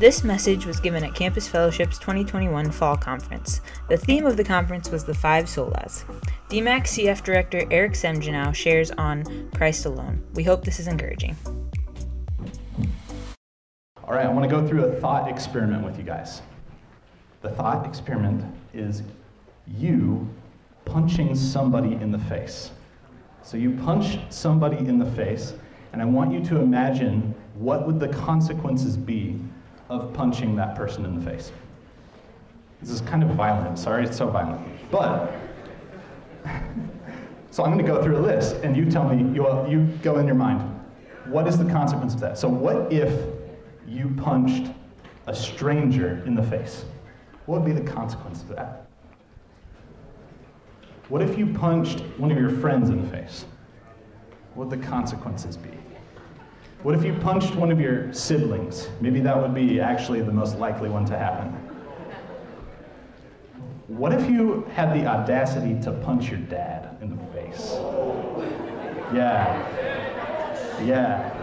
This message was given at Campus Fellowship's 2021 Fall Conference. The theme of the conference was the five solas. DMAC CF Director Eric Semjenow shares on Christ alone. We hope this is encouraging. All right, I want to go through a thought experiment with you guys. The thought experiment is you punching somebody in the face. So you punch somebody in the face, and I want you to imagine what would the consequences be of punching that person in the face. This is kind of violent. Sorry, it's so violent. But so I'm going to go through a list, and you tell me. You you go in your mind. What is the consequence of that? So what if you punched a stranger in the face? What would be the consequence of that? What if you punched one of your friends in the face? What would the consequences be? What if you punched one of your siblings? Maybe that would be actually the most likely one to happen. What if you had the audacity to punch your dad in the face? Yeah. Yeah.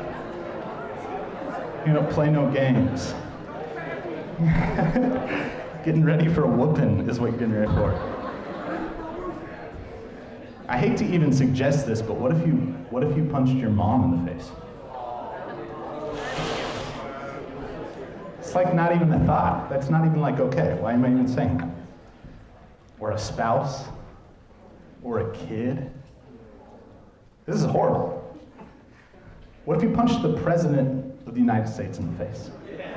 You know, play no games. getting ready for a whooping is what you're getting ready for. I hate to even suggest this, but what if you what if you punched your mom in the face? It's like not even a thought. That's not even like okay. Why am I even saying that? Or a spouse, or a kid. This is horrible. What if you punched the president of the United States in the face?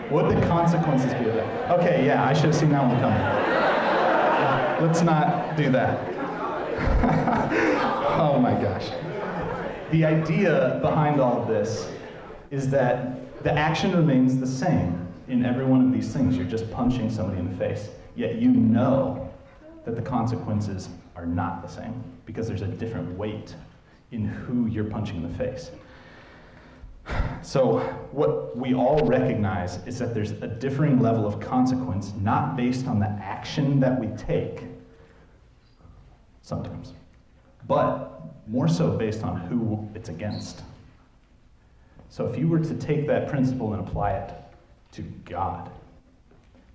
What would the consequences be of that? Okay, yeah, I should have seen that one coming. Let's not do that. oh my gosh. The idea behind all of this is that the action remains the same in every one of these things. You're just punching somebody in the face, yet you know that the consequences are not the same because there's a different weight in who you're punching in the face. So, what we all recognize is that there's a differing level of consequence, not based on the action that we take, sometimes, but more so based on who it's against. So, if you were to take that principle and apply it to God,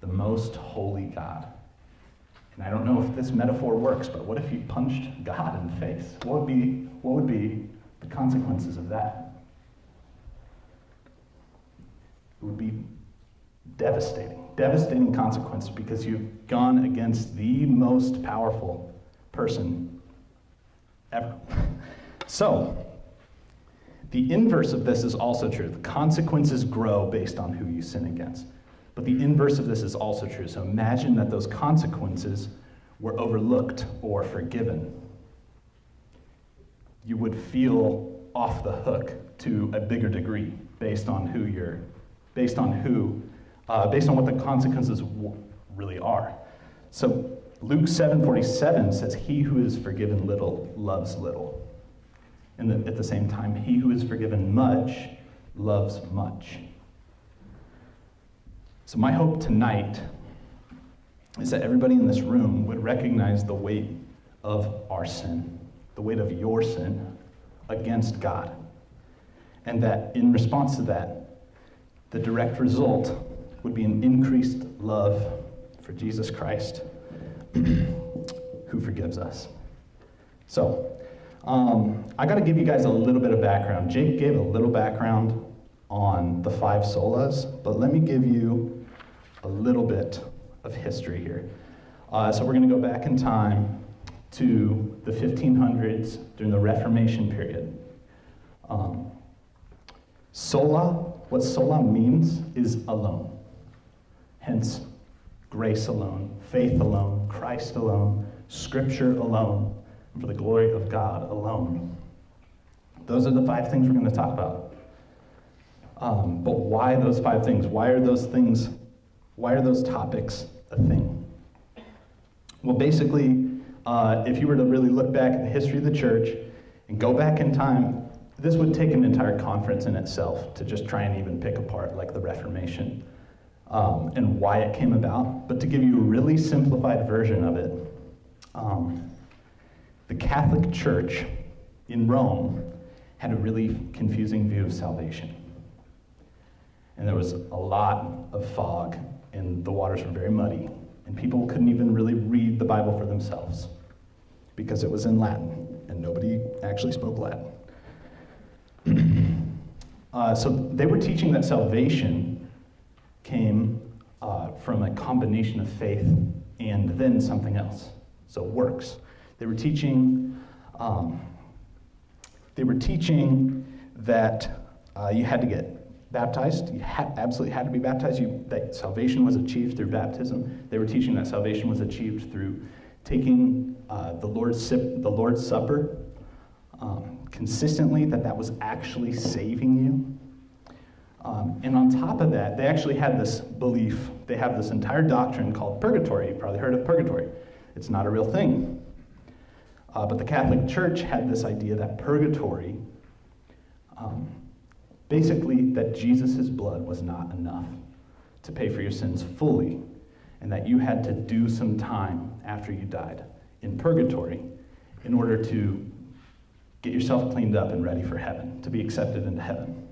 the most holy God, and I don't know if this metaphor works, but what if you punched God in the face? What would be, what would be the consequences of that? It would be devastating, devastating consequence because you've gone against the most powerful person ever. So, the inverse of this is also true. The consequences grow based on who you sin against. But the inverse of this is also true. So imagine that those consequences were overlooked or forgiven. You would feel off the hook to a bigger degree based on who you're based on who, uh, based on what the consequences w- really are. So Luke 7:47 says, "He who is forgiven little loves little." And at the same time, he who is forgiven much loves much. So my hope tonight is that everybody in this room would recognize the weight of our sin, the weight of your sin against God. And that in response to that, the direct result would be an increased love for Jesus Christ, who forgives us. So, um, I got to give you guys a little bit of background. Jake gave a little background on the five solas, but let me give you a little bit of history here. Uh, so, we're going to go back in time to the 1500s during the Reformation period. Um, sola what sola means is alone. Hence, grace alone, faith alone, Christ alone, Scripture alone, for the glory of God alone. Those are the five things we're going to talk about. Um, but why those five things? Why are those things, why are those topics a thing? Well, basically, uh, if you were to really look back at the history of the church and go back in time, this would take an entire conference in itself to just try and even pick apart, like the Reformation um, and why it came about. But to give you a really simplified version of it, um, the Catholic Church in Rome had a really confusing view of salvation. and there was a lot of fog, and the waters were very muddy, and people couldn't even really read the Bible for themselves because it was in Latin, and nobody actually spoke Latin. uh, so they were teaching that salvation came uh, from a combination of faith and then something else, so works. They were teaching. Um, they were teaching that uh, you had to get baptized. You absolutely had to be baptized. You, that salvation was achieved through baptism. They were teaching that salvation was achieved through taking uh, the, Lord's, the Lord's Supper um, consistently, that that was actually saving you. Um, and on top of that, they actually had this belief. They have this entire doctrine called purgatory. You've probably heard of purgatory. It's not a real thing. Uh, but the Catholic Church had this idea that purgatory um, Basically, that Jesus' blood was not enough to pay for your sins fully, and that you had to do some time after you died in purgatory in order to get yourself cleaned up and ready for heaven, to be accepted into heaven.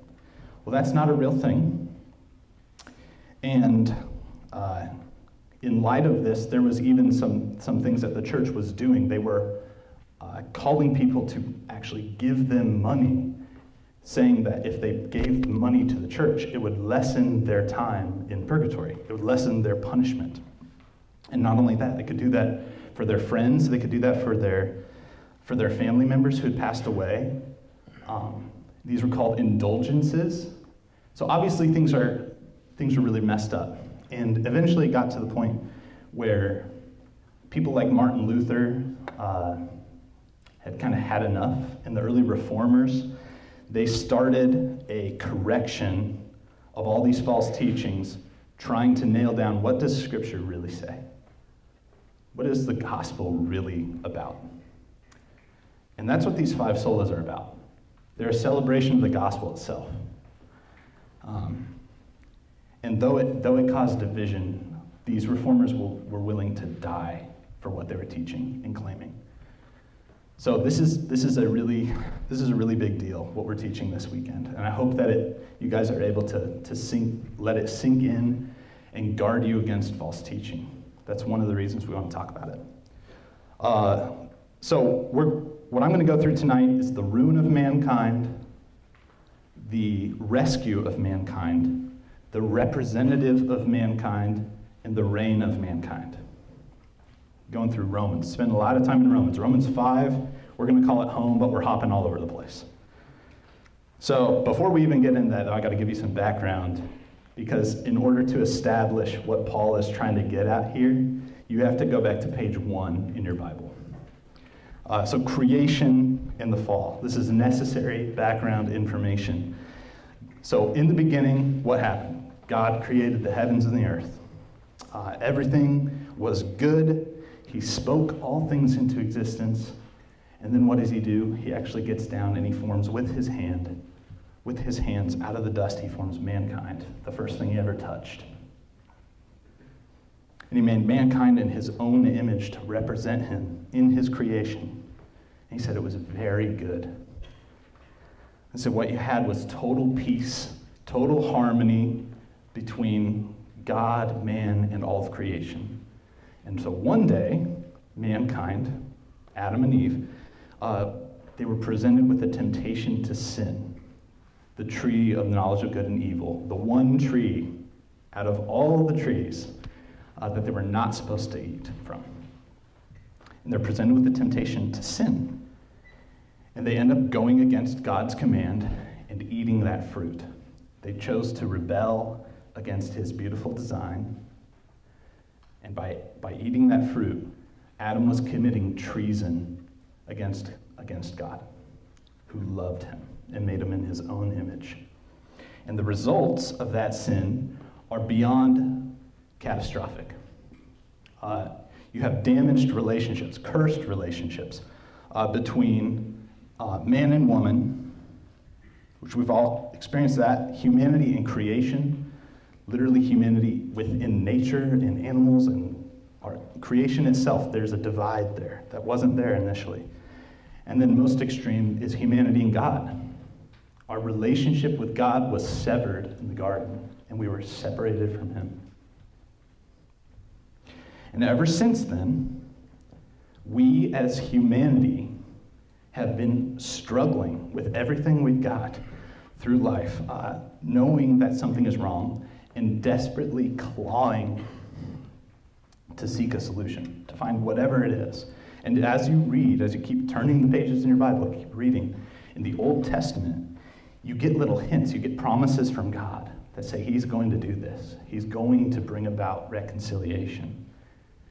Well, that's not a real thing. And uh, in light of this, there was even some, some things that the church was doing. They were uh, calling people to actually give them money saying that if they gave money to the church, it would lessen their time in purgatory, it would lessen their punishment. And not only that, they could do that for their friends, they could do that for their, for their family members who had passed away. Um, these were called indulgences. So obviously things are, things are really messed up. And eventually it got to the point where people like Martin Luther uh, had kind of had enough, and the early reformers they started a correction of all these false teachings, trying to nail down what does Scripture really say? What is the gospel really about? And that's what these five solas are about. They're a celebration of the gospel itself. Um, and though it, though it caused division, these reformers were, were willing to die for what they were teaching and claiming. So this is this is a really this is a really big deal what we're teaching this weekend, and I hope that it you guys are able to to sink let it sink in and guard you against false teaching. That's one of the reasons we want to talk about it. Uh, so what I'm going to go through tonight is the ruin of mankind, the rescue of mankind, the representative of mankind, and the reign of mankind going through Romans. Spend a lot of time in Romans. Romans 5, we're going to call it home, but we're hopping all over the place. So before we even get into that, though, I got to give you some background because in order to establish what Paul is trying to get at here, you have to go back to page one in your Bible. Uh, so, creation and the fall. This is necessary background information. So, in the beginning, what happened? God created the heavens and the earth. Uh, everything was good he spoke all things into existence. And then what does he do? He actually gets down and he forms with his hand, with his hands out of the dust, he forms mankind, the first thing he ever touched. And he made mankind in his own image to represent him in his creation. And he said it was very good. And so what you had was total peace, total harmony between God, man, and all of creation. And so one day, mankind, Adam and Eve, uh, they were presented with a temptation to sin. The tree of the knowledge of good and evil, the one tree out of all the trees uh, that they were not supposed to eat from. And they're presented with the temptation to sin. And they end up going against God's command and eating that fruit. They chose to rebel against his beautiful design and by, by eating that fruit, Adam was committing treason against, against God, who loved him and made him in his own image. And the results of that sin are beyond catastrophic. Uh, you have damaged relationships, cursed relationships uh, between uh, man and woman, which we've all experienced that, humanity and creation, literally humanity within nature and animals and our creation itself, there's a divide there that wasn't there initially. And then, most extreme, is humanity and God. Our relationship with God was severed in the garden. and we were separated from Him. And ever since then, we as humanity have been struggling with everything we've got through life, uh, knowing that something is wrong and desperately clawing to seek a solution, to find whatever it is. And as you read, as you keep turning the pages in your Bible, keep reading, in the Old Testament, you get little hints, you get promises from God that say He's going to do this. He's going to bring about reconciliation.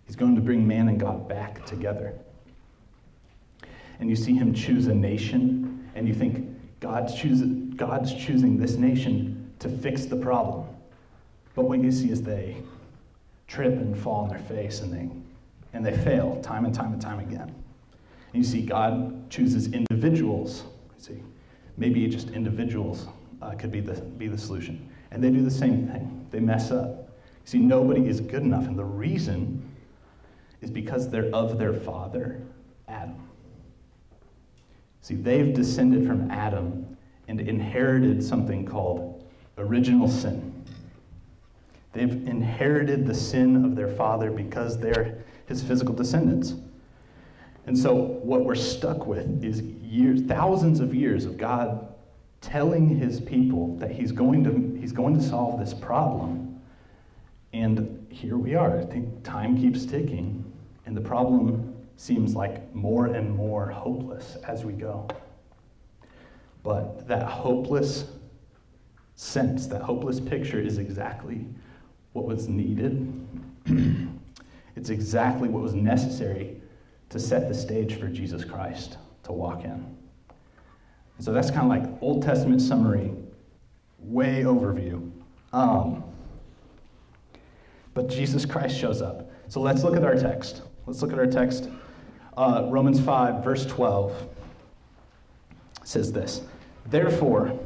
He's going to bring man and God back together. And you see Him choose a nation, and you think God's, choose, God's choosing this nation to fix the problem. But what you see is they trip and fall on their face and they, and they fail time and time and time again. And you see God chooses individuals. You see, maybe just individuals uh, could be the, be the solution. And they do the same thing. They mess up. You see, nobody is good enough. And the reason is because they're of their father, Adam. See, they've descended from Adam and inherited something called original sin. They've inherited the sin of their father because they're his physical descendants. And so, what we're stuck with is years, thousands of years of God telling his people that he's going to, he's going to solve this problem. And here we are. I think time keeps ticking, and the problem seems like more and more hopeless as we go. But that hopeless sense, that hopeless picture is exactly what was needed. it's exactly what was necessary to set the stage for Jesus Christ to walk in. So that's kind of like Old Testament summary, way overview. Um, but Jesus Christ shows up. So let's look at our text. Let's look at our text. Uh, Romans 5, verse 12 says this Therefore,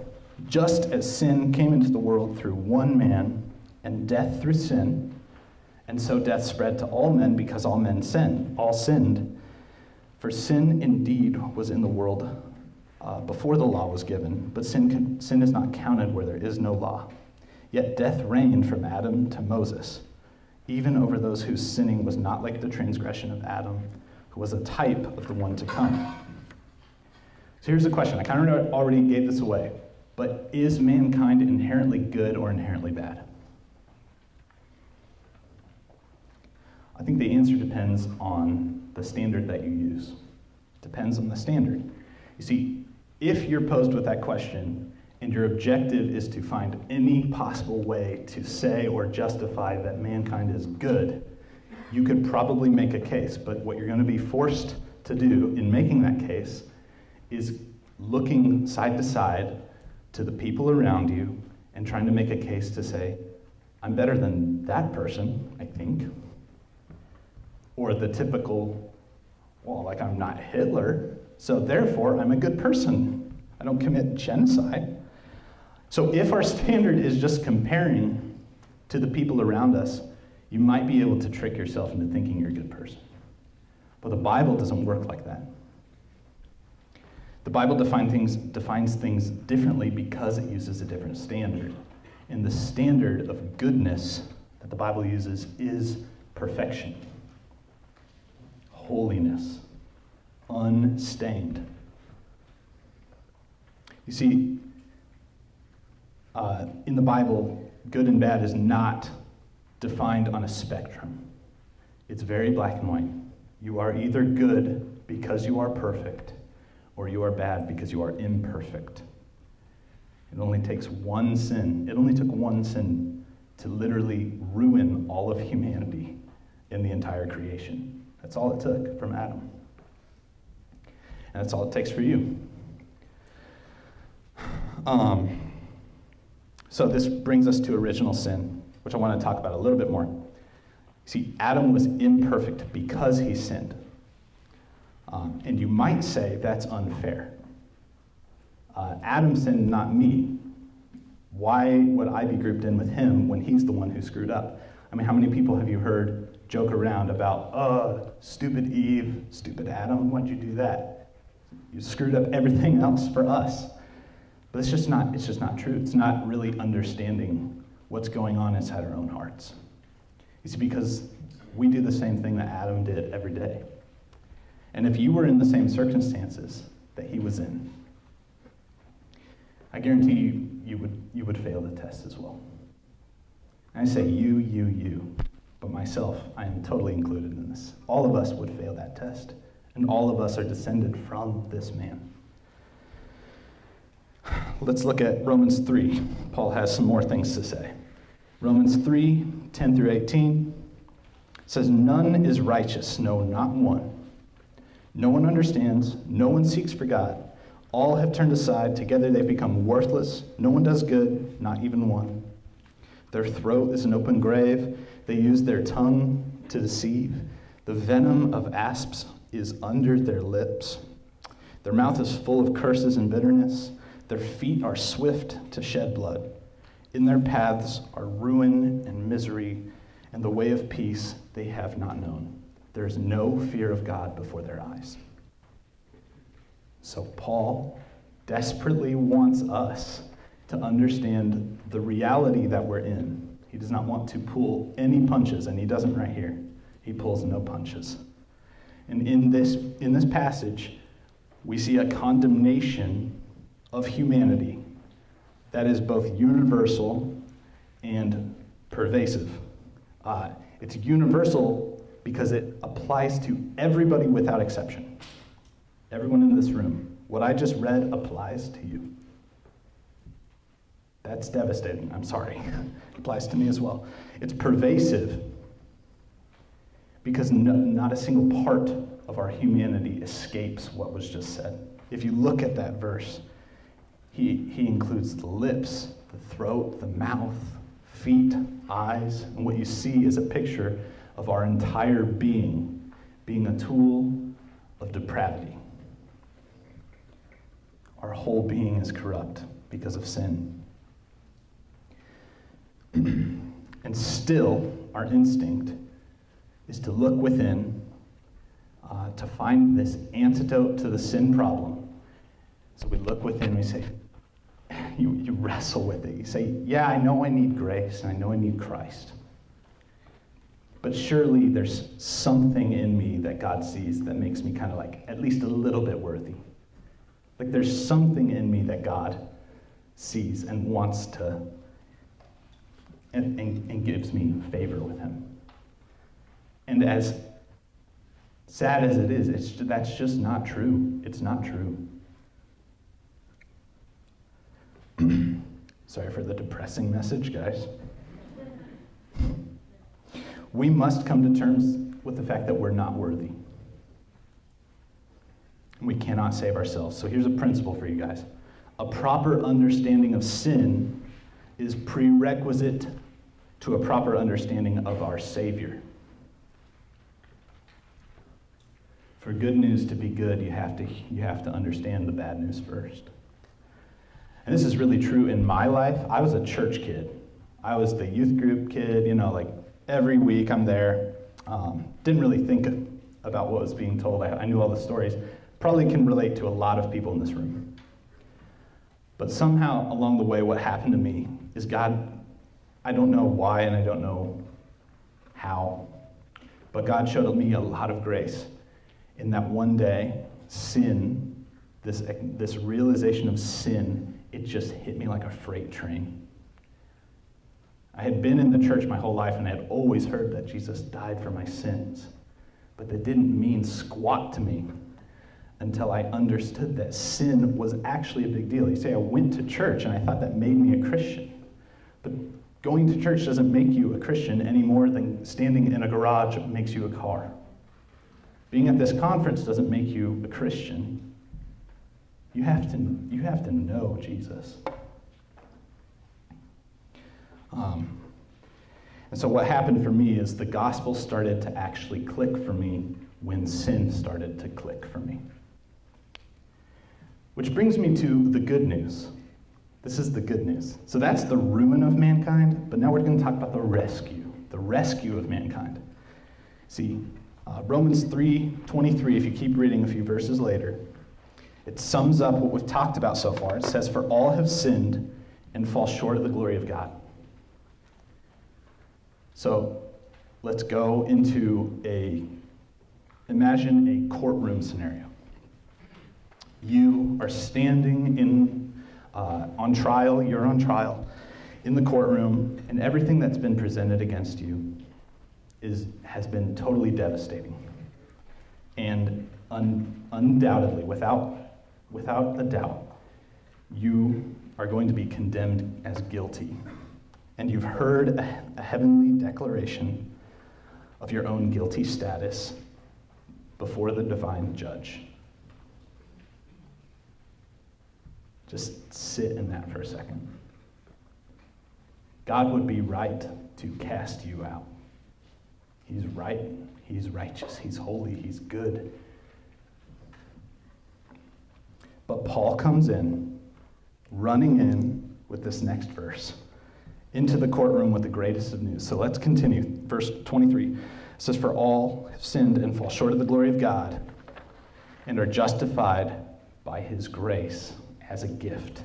just as sin came into the world through one man, and death through sin, and so death spread to all men because all men sinned, all sinned. For sin indeed was in the world uh, before the law was given, but sin, can, sin is not counted where there is no law. Yet death reigned from Adam to Moses, even over those whose sinning was not like the transgression of Adam, who was a type of the one to come. So here's the question. I kind of already gave this away, but is mankind inherently good or inherently bad? I think the answer depends on the standard that you use. Depends on the standard. You see, if you're posed with that question and your objective is to find any possible way to say or justify that mankind is good, you could probably make a case. But what you're going to be forced to do in making that case is looking side to side to the people around you and trying to make a case to say, I'm better than that person, I think. Or the typical, well, like I'm not Hitler, so therefore I'm a good person. I don't commit genocide. So if our standard is just comparing to the people around us, you might be able to trick yourself into thinking you're a good person. But the Bible doesn't work like that. The Bible define things, defines things differently because it uses a different standard. And the standard of goodness that the Bible uses is perfection holiness, unstained. You see, uh, in the Bible, good and bad is not defined on a spectrum. It's very black and white. You are either good because you are perfect, or you are bad because you are imperfect. It only takes one sin. It only took one sin to literally ruin all of humanity in the entire creation. That's all it took from Adam. And that's all it takes for you. Um, so this brings us to original sin, which I want to talk about a little bit more. See, Adam was imperfect because he sinned. Um, and you might say that's unfair. Uh, Adam sinned, not me. Why would I be grouped in with him when he's the one who screwed up? I mean, how many people have you heard joke around about, oh, stupid Eve, stupid Adam, why'd you do that? You screwed up everything else for us. But it's just not, it's just not true. It's not really understanding what's going on inside our own hearts. You see, because we do the same thing that Adam did every day. And if you were in the same circumstances that he was in, I guarantee you, you would, you would fail the test as well. And I say you, you, you, but myself, I am totally included in this. All of us would fail that test, and all of us are descended from this man. Let's look at Romans 3. Paul has some more things to say. Romans 3 10 through 18 says, None is righteous, no, not one. No one understands, no one seeks for God. All have turned aside, together they've become worthless. No one does good, not even one. Their throat is an open grave. They use their tongue to deceive. The venom of asps is under their lips. Their mouth is full of curses and bitterness. Their feet are swift to shed blood. In their paths are ruin and misery, and the way of peace they have not known. There is no fear of God before their eyes. So, Paul desperately wants us to understand the reality that we're in. He does not want to pull any punches, and he doesn't right here. He pulls no punches. And in this, in this passage, we see a condemnation of humanity that is both universal and pervasive. Uh, it's universal because it applies to everybody without exception. Everyone in this room. What I just read applies to you. That's devastating. I'm sorry. It applies to me as well. It's pervasive because no, not a single part of our humanity escapes what was just said. If you look at that verse, he, he includes the lips, the throat, the mouth, feet, eyes, and what you see is a picture of our entire being being a tool of depravity. Our whole being is corrupt because of sin. And still, our instinct is to look within uh, to find this antidote to the sin problem. So we look within, we say, you, you wrestle with it. You say, Yeah, I know I need grace and I know I need Christ. But surely there's something in me that God sees that makes me kind of like at least a little bit worthy. Like there's something in me that God sees and wants to, and, and, and gives me favor with Him. And as sad as it is, it's, that's just not true. It's not true. Sorry for the depressing message, guys. We must come to terms with the fact that we're not worthy. We cannot save ourselves. So here's a principle for you guys a proper understanding of sin is prerequisite to a proper understanding of our Savior. For good news to be good, you have to, you have to understand the bad news first. And this is really true in my life. I was a church kid. I was the youth group kid, you know, like every week I'm there. Um, didn't really think about what was being told. I, I knew all the stories. Probably can relate to a lot of people in this room. But somehow along the way, what happened to me is God, I don't know why and I don't know how, but God showed me a lot of grace in that one day, sin, this, this realization of sin it just hit me like a freight train. I had been in the church my whole life and I had always heard that Jesus died for my sins, but that didn't mean squat to me until I understood that sin was actually a big deal. You say, I went to church and I thought that made me a Christian. But going to church doesn't make you a Christian any more than standing in a garage makes you a car. Being at this conference doesn't make you a Christian. You have to, you have to know Jesus. Um, and so, what happened for me is the gospel started to actually click for me when sin started to click for me. Which brings me to the good news. This is the good news. So, that's the ruin of mankind, but now we're going to talk about the rescue, the rescue of mankind. See, uh, Romans 3 23, if you keep reading a few verses later, it sums up what we've talked about so far. It says, For all have sinned and fall short of the glory of God. So let's go into a imagine a courtroom scenario. You are standing in uh, on trial. You're on trial in the courtroom, and everything that's been presented against you is has been totally devastating, and un, undoubtedly, without without a doubt, you are going to be condemned as guilty. And you've heard a, a heavenly declaration of your own guilty status before the divine judge. Just sit in that for a second. God would be right to cast you out. He's right, He's righteous, He's holy, He's good. But Paul comes in, running in with this next verse, into the courtroom with the greatest of news. So let's continue. Verse 23 it says, For all have sinned and fall short of the glory of God and are justified by his grace as a gift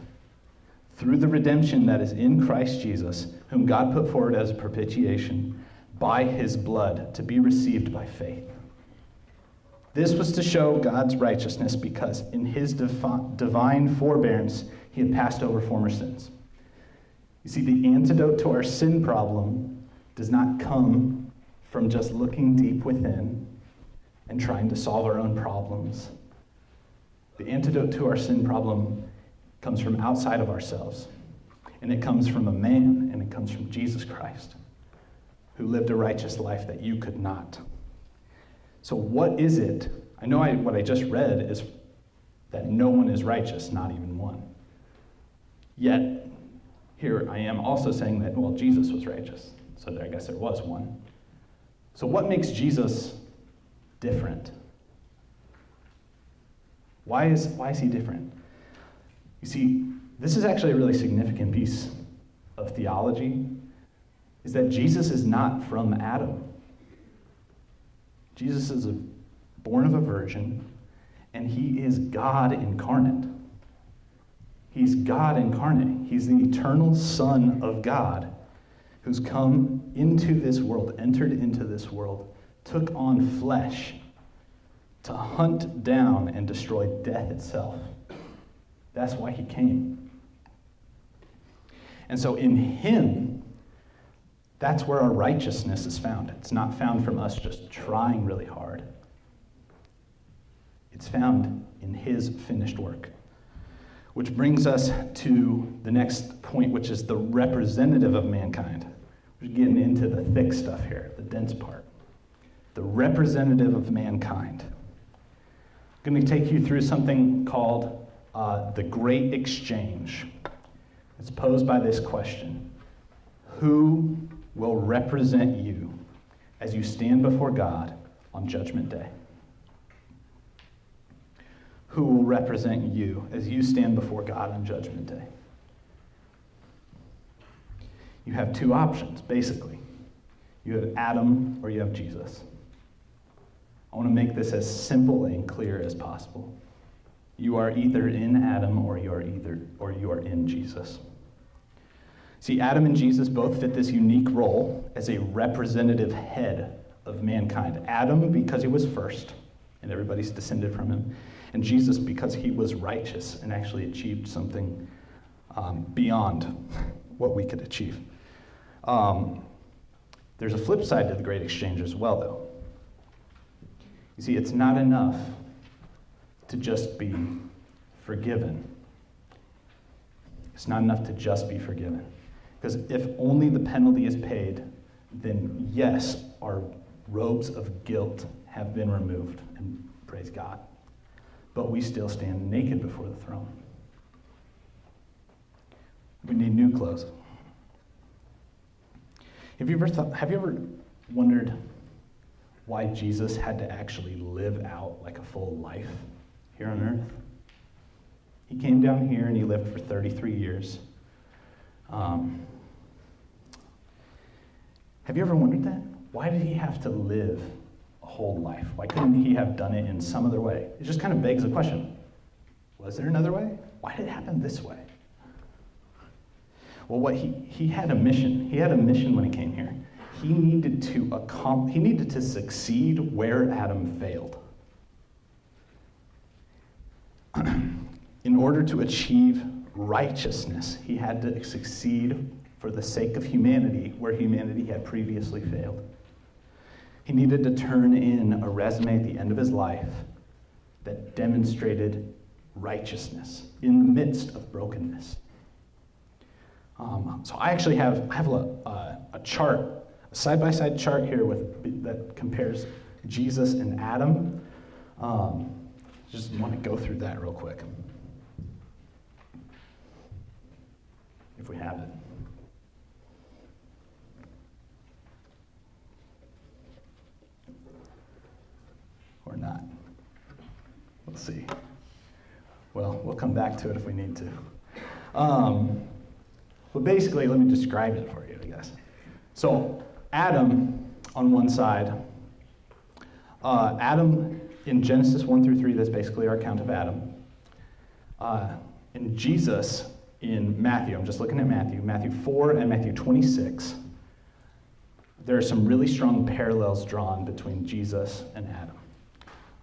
through the redemption that is in Christ Jesus, whom God put forward as a propitiation by his blood to be received by faith. This was to show God's righteousness because in his defi- divine forbearance he had passed over former sins. You see, the antidote to our sin problem does not come from just looking deep within and trying to solve our own problems. The antidote to our sin problem comes from outside of ourselves, and it comes from a man, and it comes from Jesus Christ, who lived a righteous life that you could not. So, what is it? I know I, what I just read is that no one is righteous, not even one. Yet, here I am also saying that, well, Jesus was righteous. So I guess there was one. So, what makes Jesus different? Why is, why is he different? You see, this is actually a really significant piece of theology is that Jesus is not from Adam. Jesus is a, born of a virgin, and he is God incarnate. He's God incarnate. He's the eternal Son of God who's come into this world, entered into this world, took on flesh to hunt down and destroy death itself. That's why he came. And so in him, that's where our righteousness is found. It's not found from us just trying really hard, it's found in his finished work. Which brings us to the next point, which is the representative of mankind. We're getting into the thick stuff here, the dense part. The representative of mankind. I'm going to take you through something called uh, the Great Exchange. It's posed by this question Who will represent you as you stand before God on Judgment Day? Who will represent you as you stand before God on Judgment Day? You have two options, basically. You have Adam or you have Jesus. I want to make this as simple and clear as possible. You are either in Adam or you are either or you are in Jesus. See, Adam and Jesus both fit this unique role as a representative head of mankind. Adam because he was first and everybody's descended from him, and Jesus because he was righteous and actually achieved something um, beyond what we could achieve. Um, there's a flip side to the great exchange as well, though. You see, it's not enough to just be forgiven. It's not enough to just be forgiven. Because if only the penalty is paid, then yes, our robes of guilt have been removed, and praise God. But we still stand naked before the throne. We need new clothes. Have you ever thought, have you ever wondered why Jesus had to actually live out like a full life? Here on earth. He came down here and he lived for 33 years. Um, have you ever wondered that? Why did he have to live a whole life? Why couldn't he have done it in some other way? It just kind of begs the question was there another way? Why did it happen this way? Well, what he, he had a mission. He had a mission when he came here. he needed to accom- he needed to succeed where Adam failed. In order to achieve righteousness, he had to succeed for the sake of humanity where humanity had previously failed. He needed to turn in a resume at the end of his life that demonstrated righteousness in the midst of brokenness. Um, so I actually have, I have a, a chart, a side-by-side chart here with, that compares Jesus and Adam. Um, just want to go through that real quick. If we have it. or not. We'll see. Well, we'll come back to it if we need to. Um, but basically, let me describe it for you, I guess. So, Adam on one side, uh, Adam in Genesis 1 through 3, that's basically our account of Adam. Uh, and Jesus in Matthew, I'm just looking at Matthew, Matthew 4 and Matthew 26, there are some really strong parallels drawn between Jesus and Adam.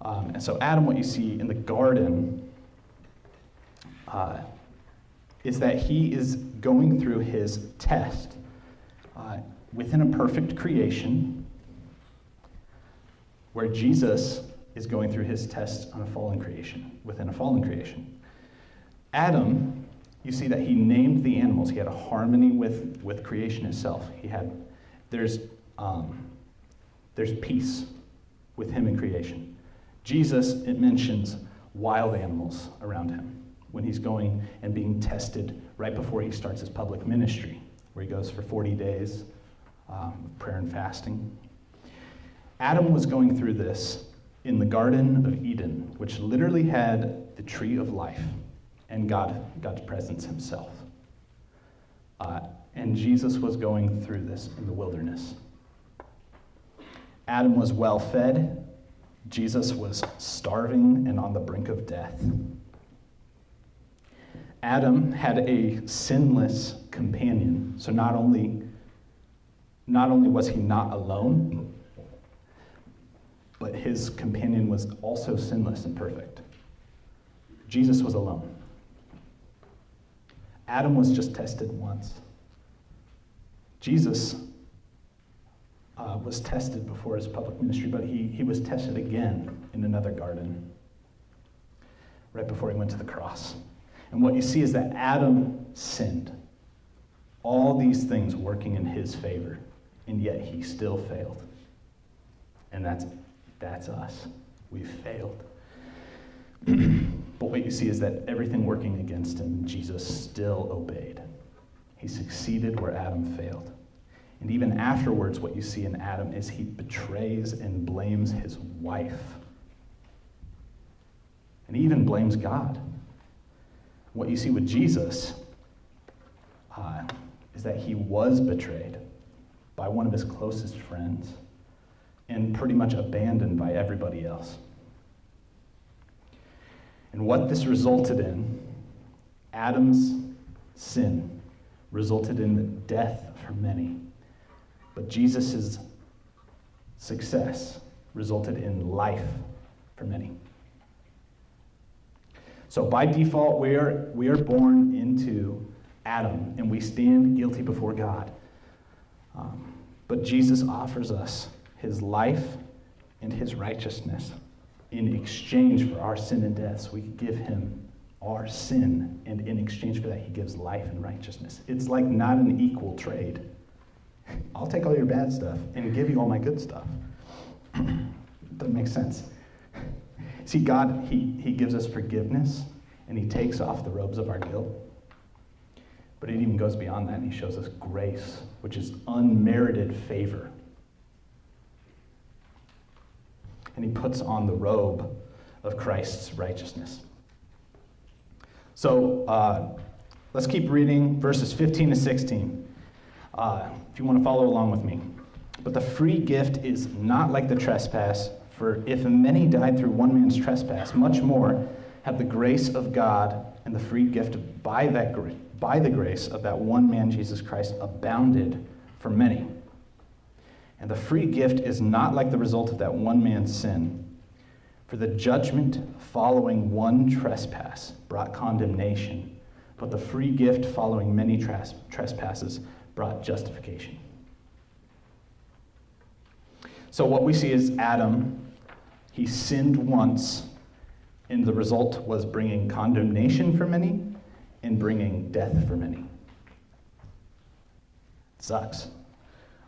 Um, and so, Adam, what you see in the garden uh, is that he is going through his test uh, within a perfect creation, where Jesus is going through his test on a fallen creation, within a fallen creation. Adam, you see that he named the animals. He had a harmony with, with creation itself. He had, there's, um, there's peace with him in creation. Jesus, it mentions wild animals around him when he's going and being tested right before he starts his public ministry, where he goes for 40 days um, prayer and fasting. Adam was going through this in the Garden of Eden, which literally had the tree of life and God, God's presence himself. Uh, and Jesus was going through this in the wilderness. Adam was well fed Jesus was starving and on the brink of death. Adam had a sinless companion. So not only, not only was he not alone, but his companion was also sinless and perfect. Jesus was alone. Adam was just tested once. Jesus uh, was tested before his public ministry, but he, he was tested again in another garden right before he went to the cross. And what you see is that Adam sinned. All these things working in his favor, and yet he still failed. And that's, that's us. We've failed. but what you see is that everything working against him, Jesus still obeyed. He succeeded where Adam failed. And even afterwards, what you see in Adam is he betrays and blames his wife. And even blames God. What you see with Jesus uh, is that he was betrayed by one of his closest friends and pretty much abandoned by everybody else. And what this resulted in, Adam's sin, resulted in the death for many. But Jesus' success resulted in life for many. So by default, we are, we are born into Adam and we stand guilty before God. Um, but Jesus offers us his life and his righteousness in exchange for our sin and death. So we give him our sin, and in exchange for that, he gives life and righteousness. It's like not an equal trade. I'll take all your bad stuff and give you all my good stuff. Doesn't make sense. See, God, he, he gives us forgiveness and He takes off the robes of our guilt. But it even goes beyond that and He shows us grace, which is unmerited favor. And He puts on the robe of Christ's righteousness. So uh, let's keep reading verses 15 to 16 uh, if you want to follow along with me. But the free gift is not like the trespass, for if many died through one man's trespass, much more have the grace of God and the free gift by, that, by the grace of that one man, Jesus Christ, abounded for many. And the free gift is not like the result of that one man's sin. For the judgment following one trespass brought condemnation, but the free gift following many trespasses brought justification. So, what we see is Adam, he sinned once, and the result was bringing condemnation for many and bringing death for many. It sucks.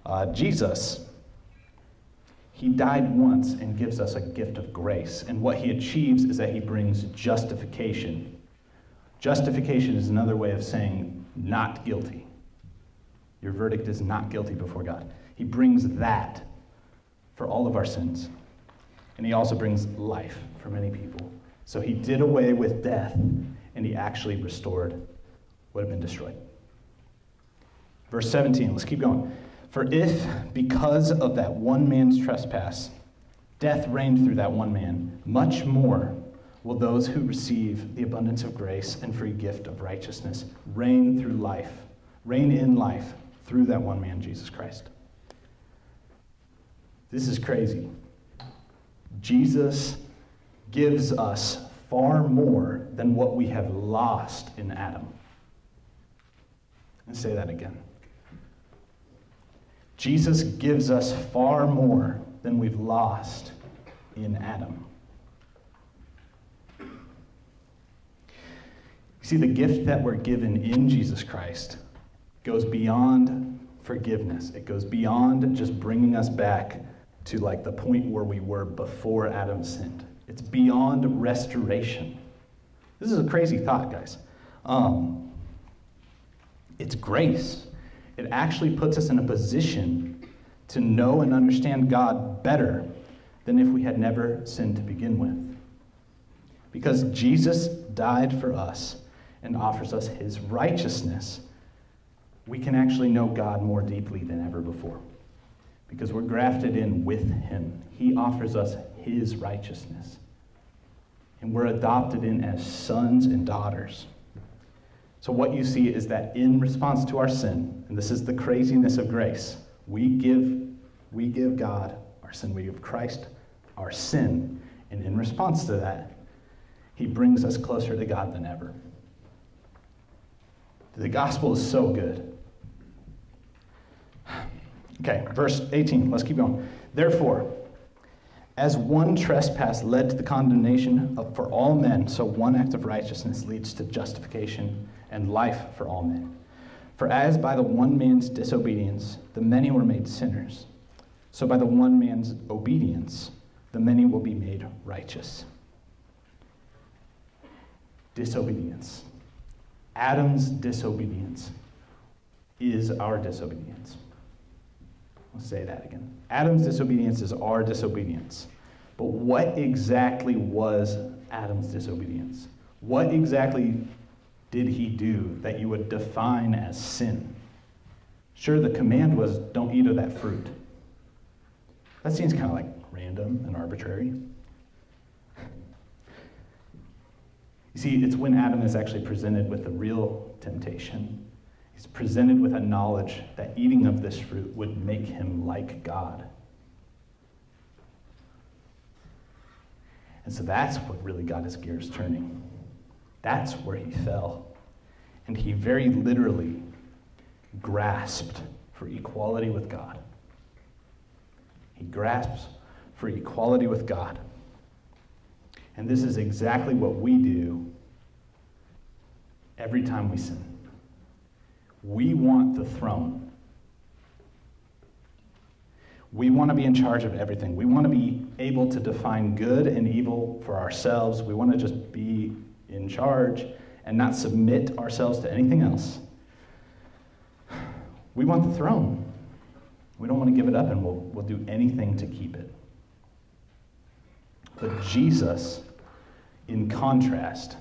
Uh, Jesus, he died once and gives us a gift of grace. And what he achieves is that he brings justification. Justification is another way of saying not guilty. Your verdict is not guilty before God. He brings that for all of our sins. And he also brings life for many people. So he did away with death and he actually restored what had been destroyed. Verse 17, let's keep going. For if, because of that one man's trespass, death reigned through that one man, much more will those who receive the abundance of grace and free gift of righteousness reign through life, reign in life through that one man, Jesus Christ. This is crazy. Jesus gives us far more than what we have lost in Adam. And say that again. Jesus gives us far more than we've lost in Adam. You see, the gift that we're given in Jesus Christ goes beyond forgiveness. It goes beyond just bringing us back to like the point where we were before Adam sinned. It's beyond restoration. This is a crazy thought, guys. Um, it's grace it actually puts us in a position to know and understand God better than if we had never sinned to begin with. Because Jesus died for us and offers us his righteousness, we can actually know God more deeply than ever before. Because we're grafted in with him. He offers us his righteousness. And we're adopted in as sons and daughters. So, what you see is that in response to our sin, and this is the craziness of grace, we give, we give God our sin, we give Christ our sin, and in response to that, he brings us closer to God than ever. The gospel is so good. Okay, verse 18, let's keep going. Therefore, as one trespass led to the condemnation of, for all men, so one act of righteousness leads to justification and life for all men. For as by the one man's disobedience the many were made sinners, so by the one man's obedience the many will be made righteous. Disobedience. Adam's disobedience is our disobedience. I'll say that again. Adam's disobedience is our disobedience. But what exactly was Adam's disobedience? What exactly did he do that you would define as sin? Sure, the command was don't eat of that fruit. That seems kind of like random and arbitrary. You see, it's when Adam is actually presented with the real temptation. He's presented with a knowledge that eating of this fruit would make him like God. And so that's what really got his gears turning. That's where he fell. And he very literally grasped for equality with God. He grasps for equality with God. And this is exactly what we do every time we sin. We want the throne. We want to be in charge of everything. We want to be able to define good and evil for ourselves. We want to just be in charge and not submit ourselves to anything else. We want the throne. We don't want to give it up, and we'll, we'll do anything to keep it. But Jesus, in contrast,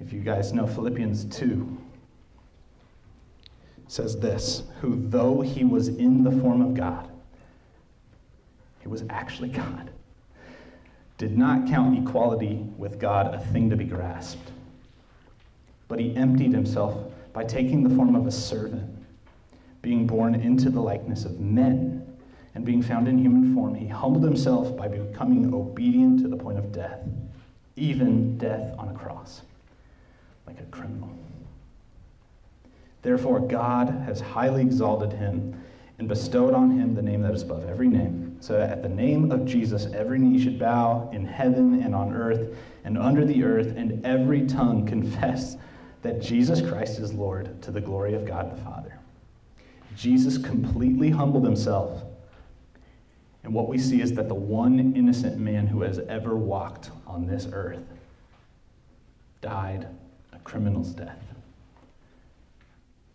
if you guys know Philippians 2, says this who, though he was in the form of God, he was actually God did not count equality with God a thing to be grasped, but he emptied himself by taking the form of a servant, being born into the likeness of men, and being found in human form, he humbled himself by becoming obedient to the point of death, even death on a cross, like a criminal. Therefore, God has highly exalted him and bestowed on him the name that is above every name, so that at the name of Jesus every knee should bow in heaven and on earth and under the earth, and every tongue confess that Jesus Christ is Lord to the glory of God the Father. Jesus completely humbled himself. And what we see is that the one innocent man who has ever walked on this earth died a criminal's death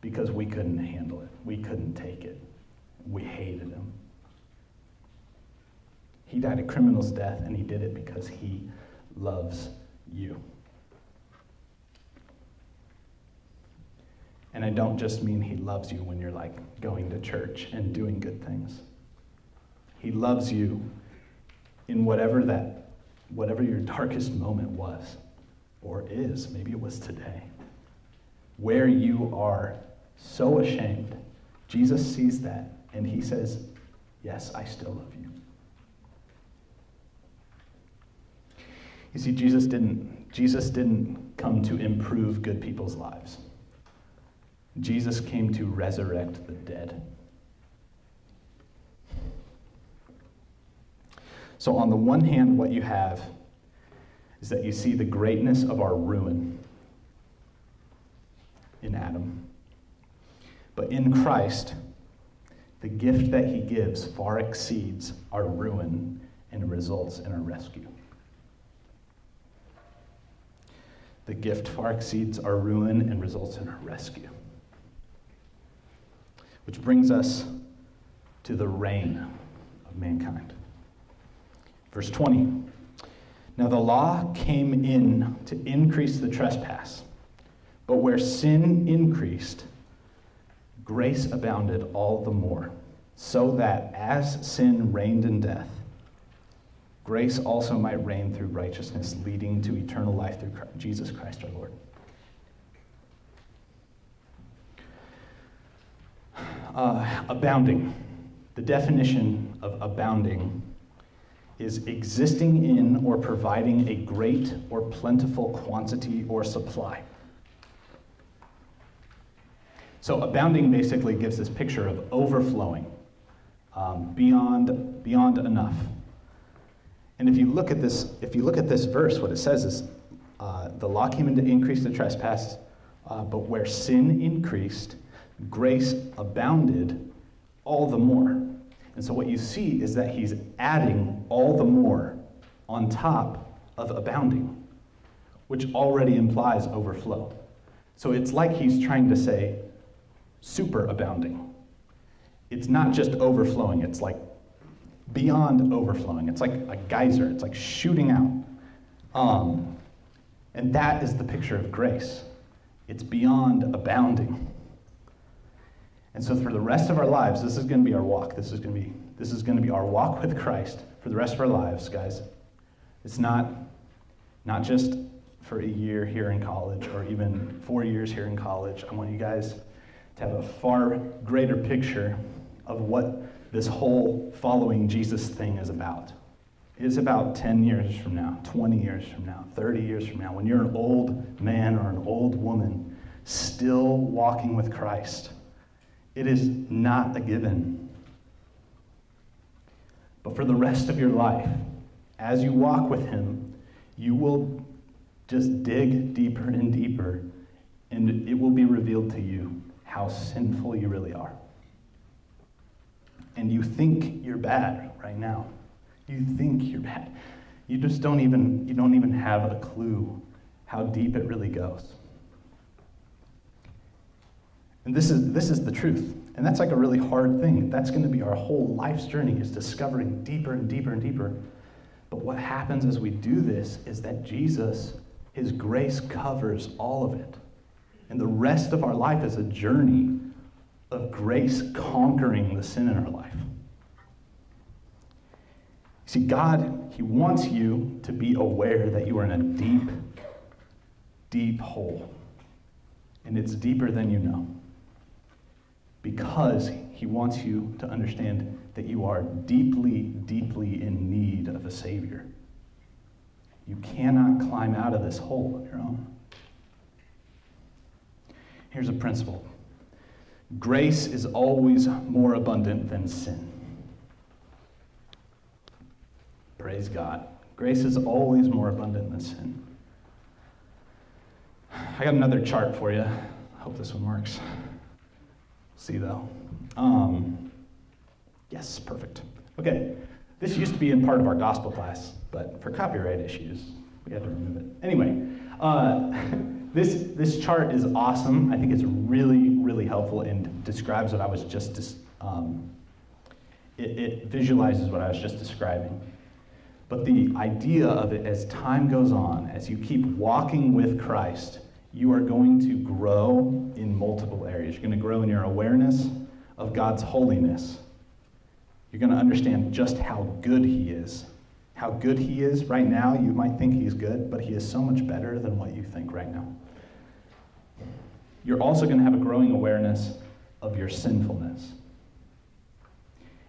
because we couldn't handle it. We couldn't take it. We hated him. He died a criminal's death, and he did it because he loves you. And I don't just mean he loves you when you're like going to church and doing good things. He loves you in whatever that whatever your darkest moment was or is, maybe it was today. Where you are so ashamed. Jesus sees that and he says, "Yes, I still love you." You see Jesus didn't Jesus didn't come to improve good people's lives. Jesus came to resurrect the dead. So, on the one hand, what you have is that you see the greatness of our ruin in Adam. But in Christ, the gift that he gives far exceeds our ruin and results in our rescue. The gift far exceeds our ruin and results in our rescue. Which brings us to the reign of mankind. Verse 20. Now the law came in to increase the trespass, but where sin increased, grace abounded all the more, so that as sin reigned in death, grace also might reign through righteousness, leading to eternal life through Jesus Christ our Lord. Uh, abounding. The definition of abounding is existing in or providing a great or plentiful quantity or supply. So, abounding basically gives this picture of overflowing, um, beyond, beyond enough. And if you look at this, if you look at this verse, what it says is, uh, the law came in to increase the trespass, uh, but where sin increased, grace abounded all the more. And so what you see is that he's adding all the more on top of abounding, which already implies overflow. So it's like he's trying to say super abounding. It's not just overflowing, it's like beyond overflowing. It's like a geyser, it's like shooting out. Um, and that is the picture of grace. It's beyond abounding. And so for the rest of our lives, this is going to be our walk. This is going to be this is going to be our walk with Christ for the rest of our lives, guys. It's not not just for a year here in college or even 4 years here in college. I want you guys to have a far greater picture of what this whole following Jesus thing is about. It is about 10 years from now, 20 years from now, 30 years from now, when you're an old man or an old woman still walking with Christ it is not a given. But for the rest of your life, as you walk with Him, you will just dig deeper and deeper, and it will be revealed to you how sinful you really are. And you think you're bad right now. You think you're bad. You just don't even you don't even have a clue how deep it really goes. And this is, this is the truth. And that's like a really hard thing. That's going to be our whole life's journey is discovering deeper and deeper and deeper. But what happens as we do this is that Jesus, his grace covers all of it. And the rest of our life is a journey of grace conquering the sin in our life. See, God, He wants you to be aware that you are in a deep, deep hole. And it's deeper than you know because he wants you to understand that you are deeply, deeply in need of a Savior. You cannot climb out of this hole on your own. Here's a principle grace is always more abundant than sin. Praise God. Grace is always more abundant than sin. I got another chart for you. I hope this one works. See though. Um, yes, perfect. Okay, this used to be in part of our gospel class, but for copyright issues, we had to remove it. Anyway, uh, this, this chart is awesome. I think it's really, really helpful and describes what I was just, um, it, it visualizes what I was just describing. But the idea of it as time goes on, as you keep walking with Christ, you are going to grow in multiple areas. You're going to grow in your awareness of God's holiness. You're going to understand just how good He is. How good He is right now, you might think He's good, but He is so much better than what you think right now. You're also going to have a growing awareness of your sinfulness.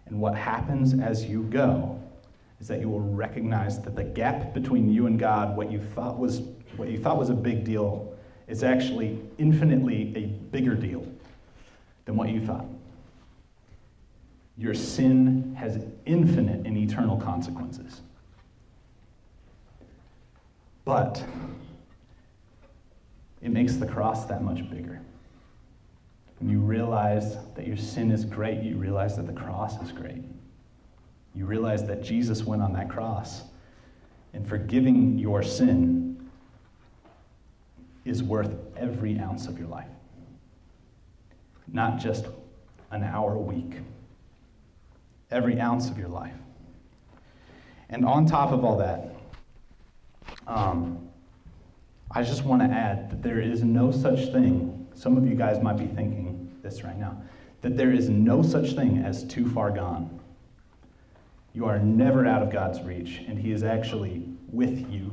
And what happens as you go is that you will recognize that the gap between you and God, what you thought was, what you thought was a big deal, is actually infinitely a bigger deal than what you thought. Your sin has infinite and eternal consequences. But it makes the cross that much bigger. When you realize that your sin is great, you realize that the cross is great. You realize that Jesus went on that cross, and forgiving your sin is worth every ounce of your life, not just an hour a week, every ounce of your life. And on top of all that, um, I just want to add that there is no such thing. Some of you guys might be thinking this right now that there is no such thing as too far gone. You are never out of God's reach, and He is actually with you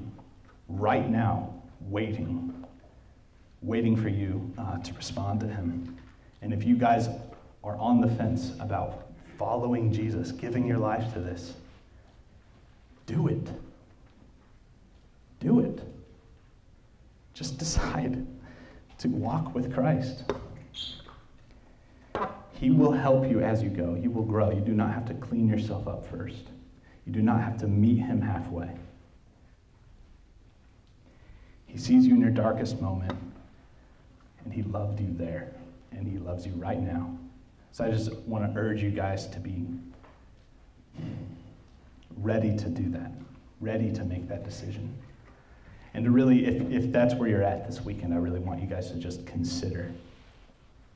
right now, waiting, waiting for you uh, to respond to Him. And if you guys are on the fence about following Jesus, giving your life to this, do it. Do it. Just decide to walk with Christ. He will help you as you go. You will grow. You do not have to clean yourself up first. You do not have to meet him halfway. He sees you in your darkest moment, and he loved you there, and he loves you right now. So I just want to urge you guys to be ready to do that, ready to make that decision. And to really, if, if that's where you're at this weekend, I really want you guys to just consider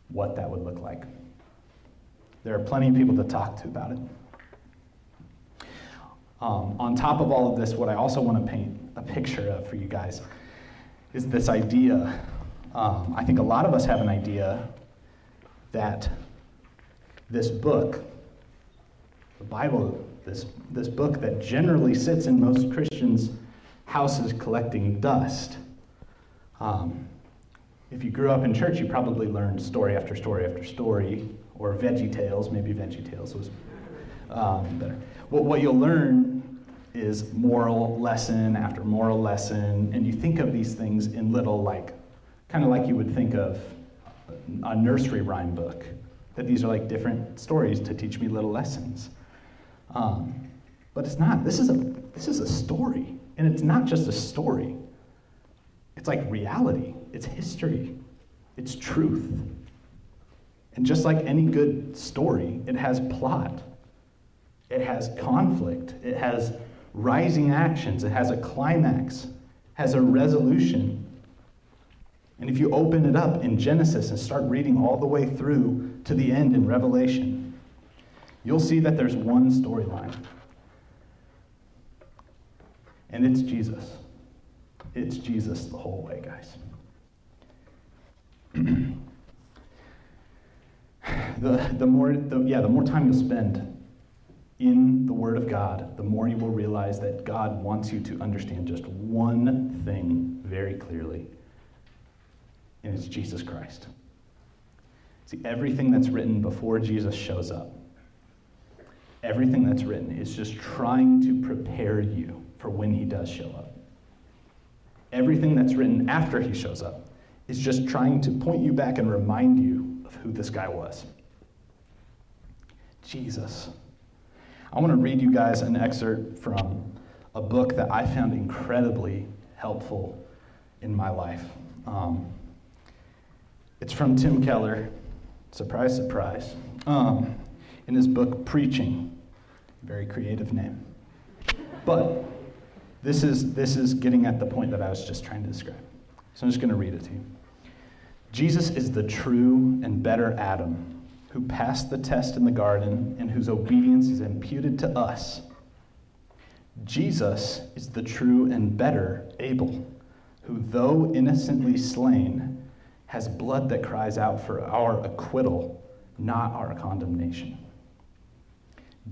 what that would look like. There are plenty of people to talk to about it. Um, on top of all of this, what I also want to paint a picture of for you guys is this idea. Um, I think a lot of us have an idea that this book, the Bible, this, this book that generally sits in most Christians' houses collecting dust. Um, if you grew up in church, you probably learned story after story after story, or Veggie Tales, maybe Veggie Tales was um, better. What, what you'll learn is moral lesson after moral lesson, and you think of these things in little, like, kind of like you would think of a nursery rhyme book, that these are like different stories to teach me little lessons. Um, but it's not. This is a this is a story. And it's not just a story, it's like reality, it's history, it's truth. And just like any good story, it has plot, it has conflict, it has rising actions, it has a climax, has a resolution. And if you open it up in Genesis and start reading all the way through to the end in Revelation, you'll see that there's one storyline and it's Jesus. It's Jesus the whole way, guys. the, the more the, yeah, the more time you spend in the Word of God, the more you will realize that God wants you to understand just one thing very clearly, and it's Jesus Christ. See, everything that's written before Jesus shows up everything that's written is just trying to prepare you for when he does show up. Everything that's written after he shows up is just trying to point you back and remind you of who this guy was. Jesus. I want to read you guys an excerpt from a book that I found incredibly helpful in my life. Um, it's from Tim Keller. Surprise, surprise. Um, in his book, Preaching. Very creative name. But this is, this is getting at the point that I was just trying to describe. So I'm just going to read it to you. Jesus is the true and better Adam who passed the test in the garden and whose obedience is imputed to us. Jesus is the true and better Abel, who, though innocently slain, has blood that cries out for our acquittal, not our condemnation.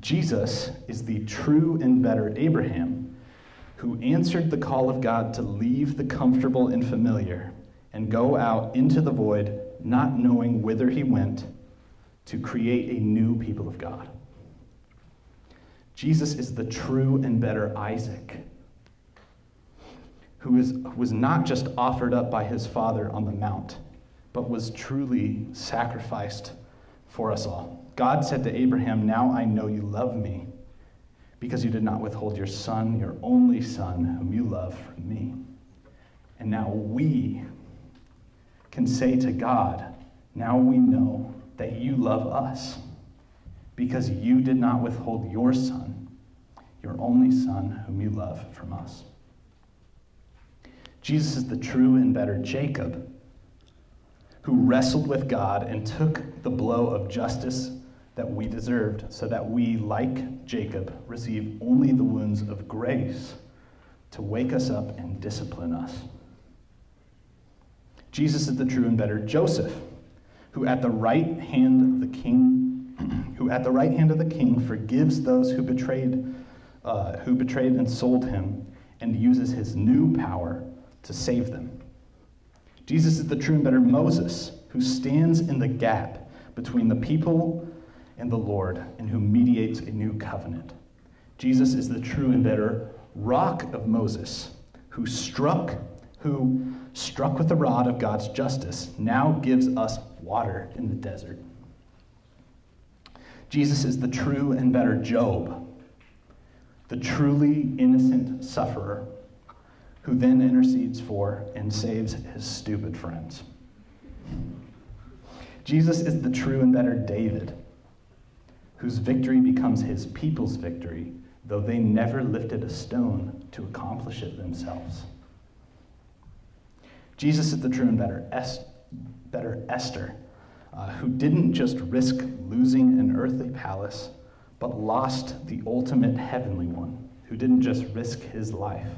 Jesus is the true and better Abraham, who answered the call of God to leave the comfortable and familiar and go out into the void, not knowing whither he went, to create a new people of God. Jesus is the true and better Isaac, who is, was not just offered up by his father on the mount, but was truly sacrificed for us all. God said to Abraham, Now I know you love me, because you did not withhold your son, your only son, whom you love, from me. And now we can say to God, Now we know that you love us, because you did not withhold your son, your only son, whom you love, from us. Jesus is the true and better Jacob who wrestled with God and took the blow of justice that we deserved, so that we, like Jacob, receive only the wounds of grace to wake us up and discipline us. Jesus is the true and better Joseph, who at the right hand of the king, who at the right hand of the king forgives those who betrayed, uh, who betrayed and sold him, and uses his new power to save them. Jesus is the true and better Moses, who stands in the gap between the people and the Lord, and who mediates a new covenant. Jesus is the true and better rock of Moses, who struck, who struck with the rod of God's justice, now gives us water in the desert. Jesus is the true and better Job, the truly innocent sufferer who then intercedes for and saves his stupid friends. Jesus is the true and better David, whose victory becomes his people's victory, though they never lifted a stone to accomplish it themselves. Jesus is the true and better, es- better Esther, uh, who didn't just risk losing an earthly palace, but lost the ultimate heavenly one, who didn't just risk his life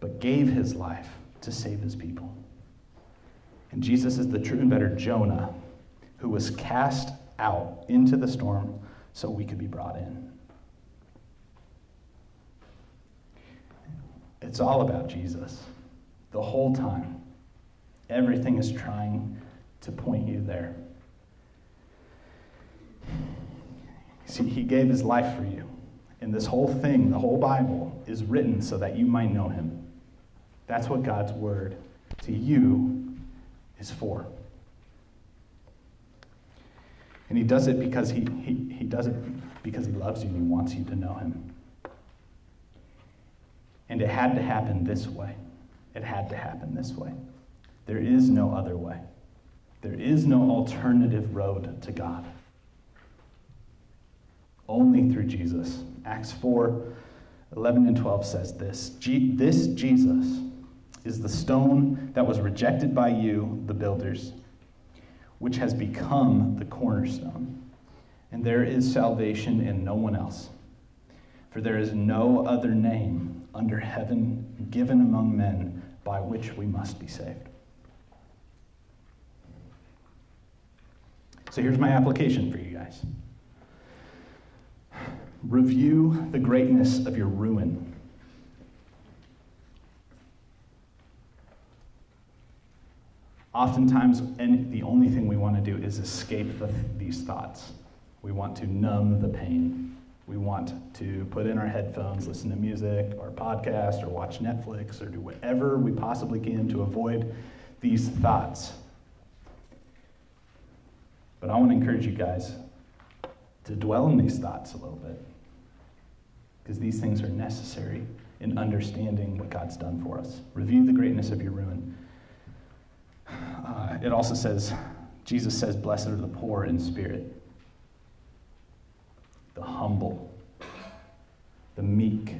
but gave his life to save his people. And Jesus is the true and better Jonah, who was cast out into the storm so we could be brought in. It's all about Jesus the whole time. Everything is trying to point you there. See, he gave his life for you. And this whole thing, the whole Bible, is written so that you might know him. That's what God's word to you is for. And he does it because he, he, he does it because he loves you and he wants you to know him. And it had to happen this way. It had to happen this way. There is no other way. There is no alternative road to God. Only through Jesus. Acts 4 11 and 12 says this This Jesus is the stone that was rejected by you, the builders, which has become the cornerstone. And there is salvation in no one else. For there is no other name under heaven given among men by which we must be saved. So here's my application for you guys review the greatness of your ruin Oftentimes, the only thing we want to do is escape the, these thoughts. We want to numb the pain. We want to put in our headphones, listen to music or podcast or watch Netflix or do whatever we possibly can to avoid these thoughts. But I want to encourage you guys to dwell in these thoughts a little bit because these things are necessary in understanding what God's done for us. Review the greatness of your ruin. It also says, Jesus says, Blessed are the poor in spirit the humble, the meek,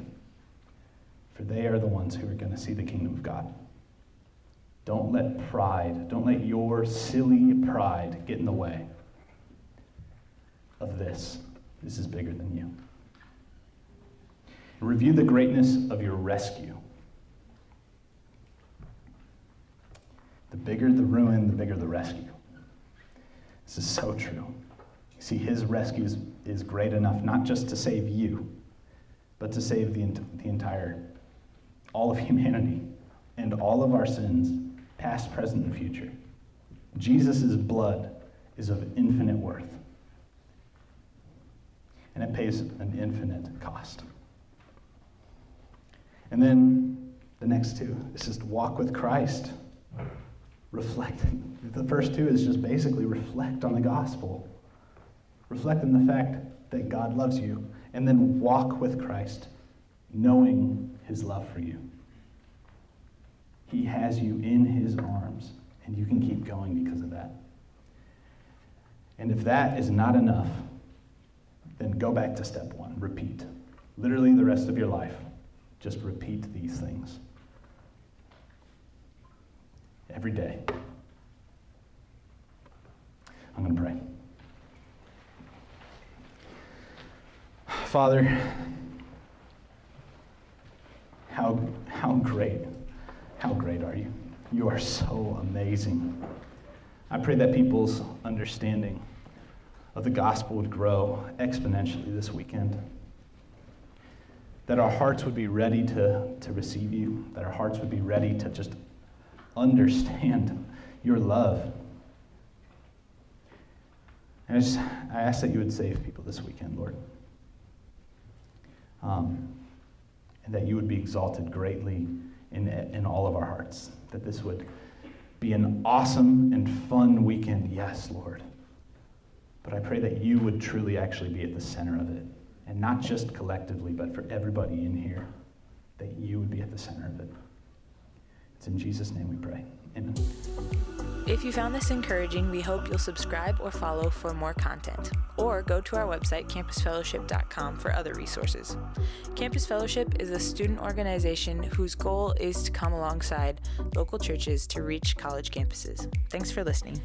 for they are the ones who are going to see the kingdom of God. Don't let pride, don't let your silly pride get in the way of this. This is bigger than you. Review the greatness of your rescue. The bigger the ruin, the bigger the rescue. This is so true. You see, his rescue is, is great enough not just to save you, but to save the, the entire, all of humanity and all of our sins, past, present, and future. Jesus' blood is of infinite worth, and it pays an infinite cost. And then the next two is just walk with Christ. Reflect. The first two is just basically reflect on the gospel. Reflect on the fact that God loves you, and then walk with Christ, knowing his love for you. He has you in his arms, and you can keep going because of that. And if that is not enough, then go back to step one repeat. Literally, the rest of your life, just repeat these things every day. I'm going to pray. Father, how, how great, how great are you? You are so amazing. I pray that people's understanding of the gospel would grow exponentially this weekend. That our hearts would be ready to, to receive you, that our hearts would be ready to just understand your love. And I, just, I ask that you would save people this weekend, Lord um, and that you would be exalted greatly in, in all of our hearts. That this would be an awesome and fun weekend, yes, Lord. But I pray that you would truly actually be at the center of it, and not just collectively, but for everybody in here, that you would be at the center of it. It's in Jesus' name we pray. Amen. If you found this encouraging, we hope you'll subscribe or follow for more content, or go to our website, campusfellowship.com, for other resources. Campus Fellowship is a student organization whose goal is to come alongside local churches to reach college campuses. Thanks for listening.